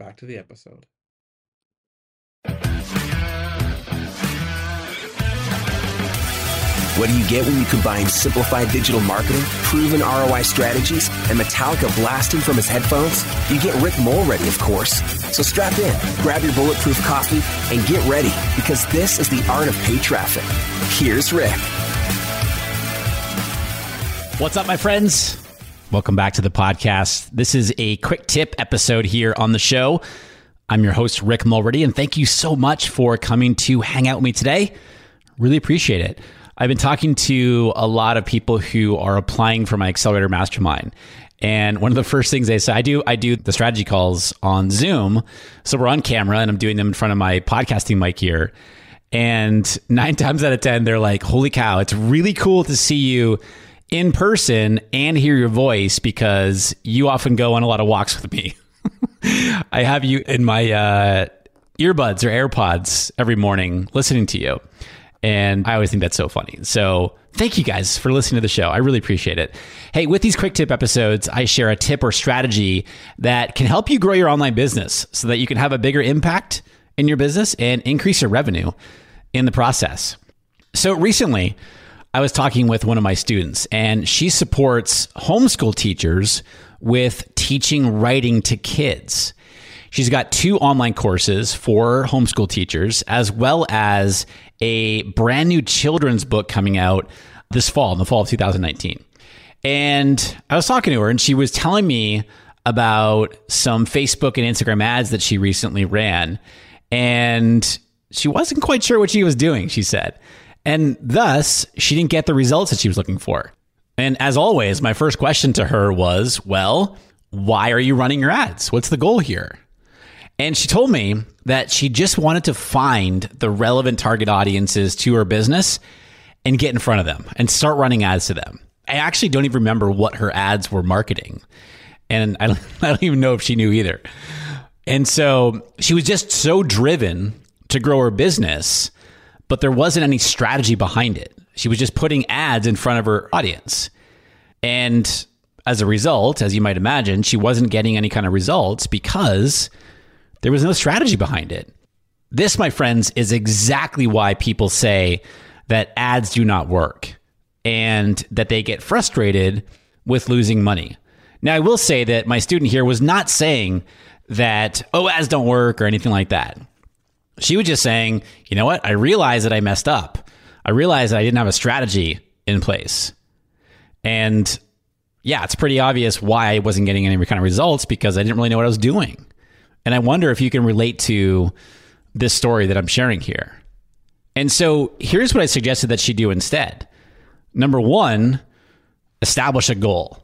Back to the episode. What do you get when you combine simplified digital marketing, proven ROI strategies, and Metallica blasting from his headphones? You get Rick Mulready, of course. So strap in, grab your bulletproof coffee, and get ready because this is the art of paid traffic. Here's Rick. What's up, my friends? Welcome back to the podcast. This is a quick tip episode here on the show. I'm your host, Rick Mulready, and thank you so much for coming to hang out with me today. Really appreciate it. I've been talking to a lot of people who are applying for my accelerator mastermind. And one of the first things they say, I do, I do the strategy calls on Zoom. So we're on camera and I'm doing them in front of my podcasting mic here. And nine times out of 10, they're like, holy cow, it's really cool to see you in person and hear your voice because you often go on a lot of walks with me. I have you in my uh, earbuds or AirPods every morning listening to you. And I always think that's so funny. So thank you guys for listening to the show. I really appreciate it. Hey, with these quick tip episodes, I share a tip or strategy that can help you grow your online business so that you can have a bigger impact in your business and increase your revenue in the process. So recently, I was talking with one of my students, and she supports homeschool teachers with teaching writing to kids. She's got two online courses for homeschool teachers, as well as a brand new children's book coming out this fall, in the fall of 2019. And I was talking to her, and she was telling me about some Facebook and Instagram ads that she recently ran. And she wasn't quite sure what she was doing, she said. And thus, she didn't get the results that she was looking for. And as always, my first question to her was, well, why are you running your ads? What's the goal here? And she told me that she just wanted to find the relevant target audiences to her business and get in front of them and start running ads to them. I actually don't even remember what her ads were marketing. And I don't, I don't even know if she knew either. And so she was just so driven to grow her business but there wasn't any strategy behind it. She was just putting ads in front of her audience. And as a result, as you might imagine, she wasn't getting any kind of results because there was no strategy behind it. This, my friends, is exactly why people say that ads do not work and that they get frustrated with losing money. Now, I will say that my student here was not saying that, oh, ads don't work or anything like that. She was just saying, you know what? I realized that I messed up. I realized that I didn't have a strategy in place. And yeah, it's pretty obvious why I wasn't getting any kind of results because I didn't really know what I was doing. And I wonder if you can relate to this story that I'm sharing here. And so here's what I suggested that she do instead. Number one, establish a goal,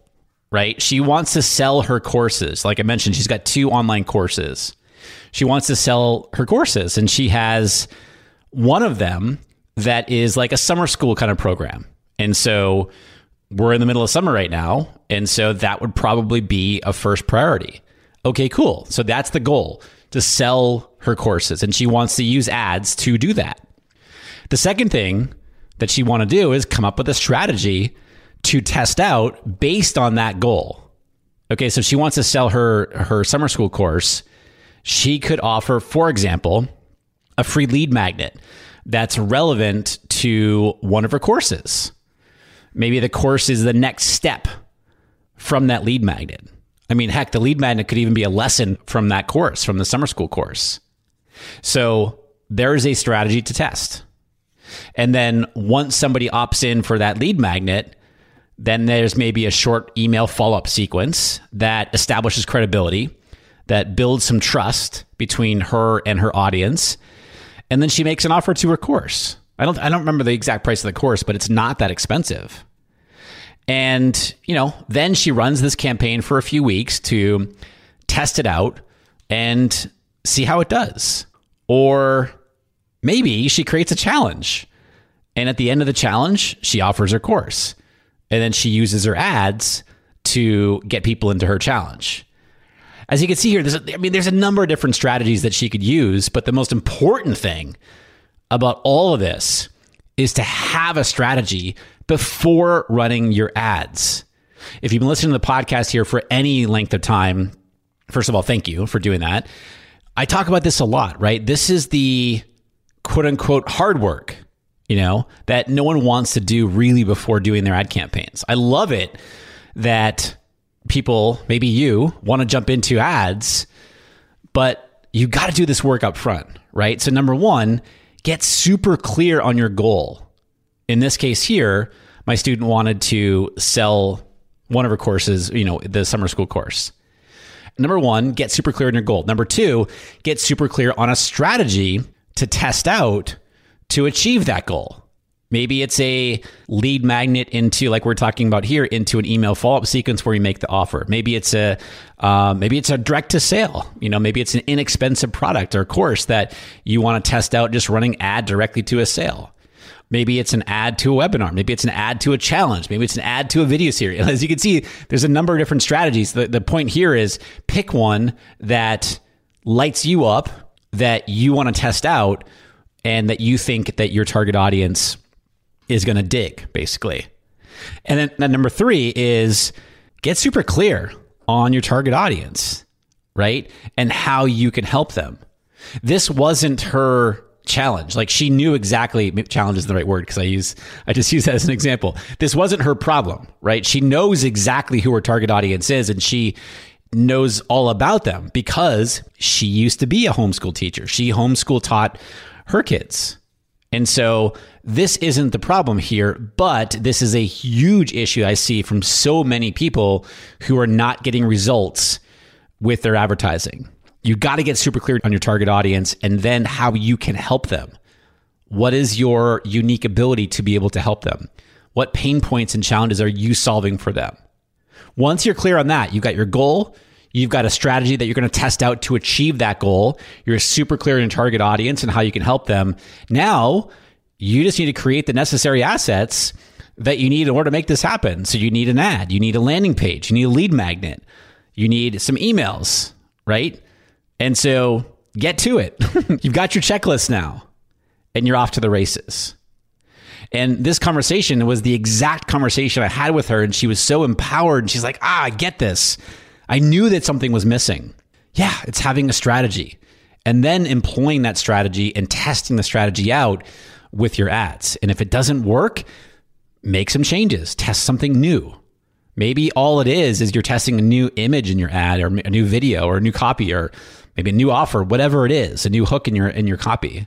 right? She wants to sell her courses. Like I mentioned, she's got two online courses she wants to sell her courses and she has one of them that is like a summer school kind of program. And so we're in the middle of summer right now. And so that would probably be a first priority. Okay, cool. So that's the goal to sell her courses. And she wants to use ads to do that. The second thing that she want to do is come up with a strategy to test out based on that goal. Okay, so she wants to sell her her summer school course. She could offer, for example, a free lead magnet that's relevant to one of her courses. Maybe the course is the next step from that lead magnet. I mean, heck, the lead magnet could even be a lesson from that course, from the summer school course. So there is a strategy to test. And then once somebody opts in for that lead magnet, then there's maybe a short email follow up sequence that establishes credibility, that builds some trust between her and her audience. And then she makes an offer to her course. I don't, I don't remember the exact price of the course, but it's not that expensive. And, you know, then she runs this campaign for a few weeks to test it out and see how it does. Or maybe she creates a challenge. And at the end of the challenge, she offers her course. And then she uses her ads to get people into her challenge. As you can see here, there's a, I mean, there's a number of different strategies that she could use, but the most important thing about all of this is to have a strategy before running your ads. If you've been listening to the podcast here for any length of time, first of all, thank you for doing that. I talk about this a lot, right? This is the quote unquote hard work, you know, that no one wants to do really before doing their ad campaigns. I love it that people, maybe you, want to jump into ads, but you got to do this work up front, right? So, number one, get super clear on your goal in this case here, my student wanted to sell one of her courses, you know, the summer school course. Number one, get super clear on your goal. Number two, get super clear on a strategy to test out to achieve that goal. Maybe it's a lead magnet into, like we're talking about here, into an email follow up sequence where you make the offer. Maybe it's a uh, maybe it's a direct to sale. You know, maybe it's an inexpensive product or course that you want to test out just running ad directly to a sale. Maybe it's an ad to a webinar. Maybe it's an ad to a challenge. Maybe it's an ad to a video series. As you can see, there's a number of different strategies. The, the point here is pick one that lights you up, that you want to test out, and that you think that your target audience is going to dig, basically. And then, then number three is get super clear on your target audience, right? And how you can help them. This wasn't her challenge. Like she knew exactly challenge is the right word because I use I just use that as an example. This wasn't her problem, right? She knows exactly who her target audience is and she knows all about them because she used to be a homeschool teacher. She homeschool taught her kids. And so this isn't the problem here, but this is a huge issue I see from so many people who are not getting results with their advertising. You got to get super clear on your target audience and then how you can help them. What is your unique ability to be able to help them? What pain points and challenges are you solving for them? Once you're clear on that, you've got your goal, you've got a strategy that you're going to test out to achieve that goal. You're super clear on your target audience and how you can help them. Now, you just need to create the necessary assets that you need in order to make this happen. So you need an ad, you need a landing page, you need a lead magnet, you need some emails, right? And so get to it. You've got your checklist now and you're off to the races. And this conversation was the exact conversation I had with her. And she was so empowered. And she's like, ah, I get this. I knew that something was missing. Yeah, it's having a strategy and then employing that strategy and testing the strategy out with your ads. And if it doesn't work, make some changes, test something new. Maybe all it is is you're testing a new image in your ad or a new video or a new copy or maybe a new offer, whatever it is, a new hook in your in your copy.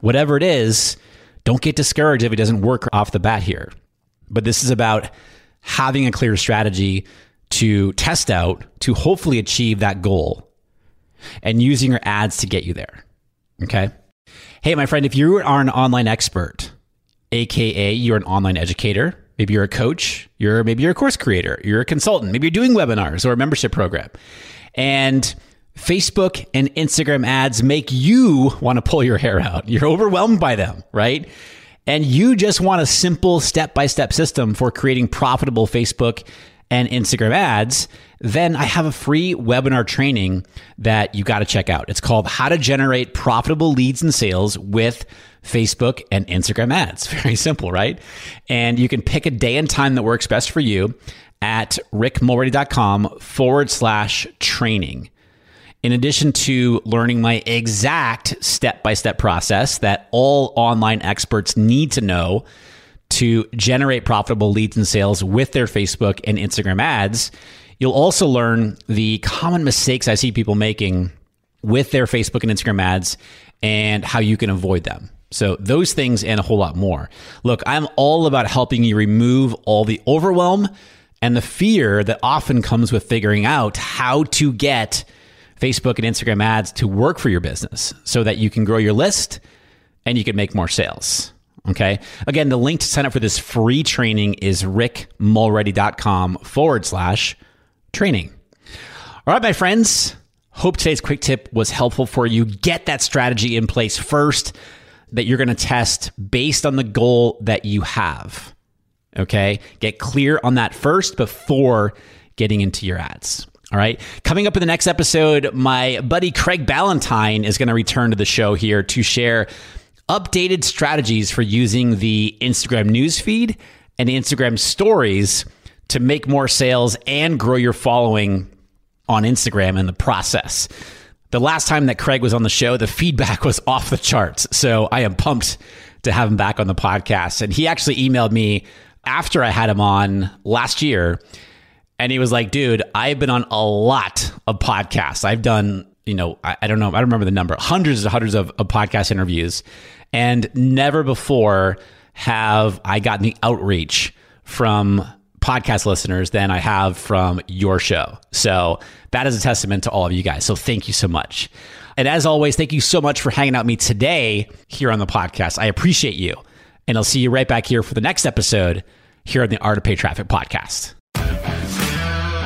Whatever it is, don't get discouraged if it doesn't work off the bat here. But this is about having a clear strategy to test out to hopefully achieve that goal and using your ads to get you there. Okay? Hey, my friend, if you are an online expert, aka you're an online educator, maybe you're a coach, you're maybe you're a course creator, you're a consultant, maybe you're doing webinars or a membership program. And Facebook and Instagram ads make you want to pull your hair out. You're overwhelmed by them, right? And you just want a simple step by step system for creating profitable Facebook and Instagram ads, then I have a free webinar training that you got to check out. It's called How to Generate Profitable Leads and Sales with Facebook and Instagram ads. Very simple, right? And you can pick a day and time that works best for you at rickmulready.com forward slash training. In addition to learning my exact step by step process that all online experts need to know to generate profitable leads and sales with their Facebook and Instagram ads, you'll also learn the common mistakes I see people making with their Facebook and Instagram ads and how you can avoid them. So, those things and a whole lot more. Look, I'm all about helping you remove all the overwhelm and the fear that often comes with figuring out how to get Facebook and Instagram ads to work for your business so that you can grow your list and you can make more sales. Okay. Again, the link to sign up for this free training is rickmulready.com forward slash training. All right, my friends. Hope today's quick tip was helpful for you. Get that strategy in place first that you're going to test based on the goal that you have. Okay. Get clear on that first before getting into your ads. All right. Coming up in the next episode, my buddy Craig Ballantyne is going to return to the show here to share updated strategies for using the Instagram newsfeed and Instagram stories to make more sales and grow your following on Instagram in the process. The last time that Craig was on the show, the feedback was off the charts. So I am pumped to have him back on the podcast. And he actually emailed me after I had him on last year. And he was like, dude, I've been on a lot of podcasts. I've done, you know, I, I don't know, I don't remember the number, hundreds and hundreds of, of podcast interviews. And never before have I gotten the outreach from podcast listeners than I have from your show. So that is a testament to all of you guys. So thank you so much. And as always, thank you so much for hanging out with me today here on the podcast. I appreciate you. And I'll see you right back here for the next episode here on the Art of Paid Traffic podcast.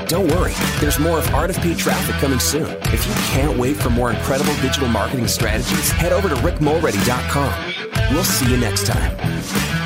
Don't worry, there's more of Paid Traffic coming soon. If you can't wait for more incredible digital marketing strategies, head over to rickmulready.com. We'll see you next time.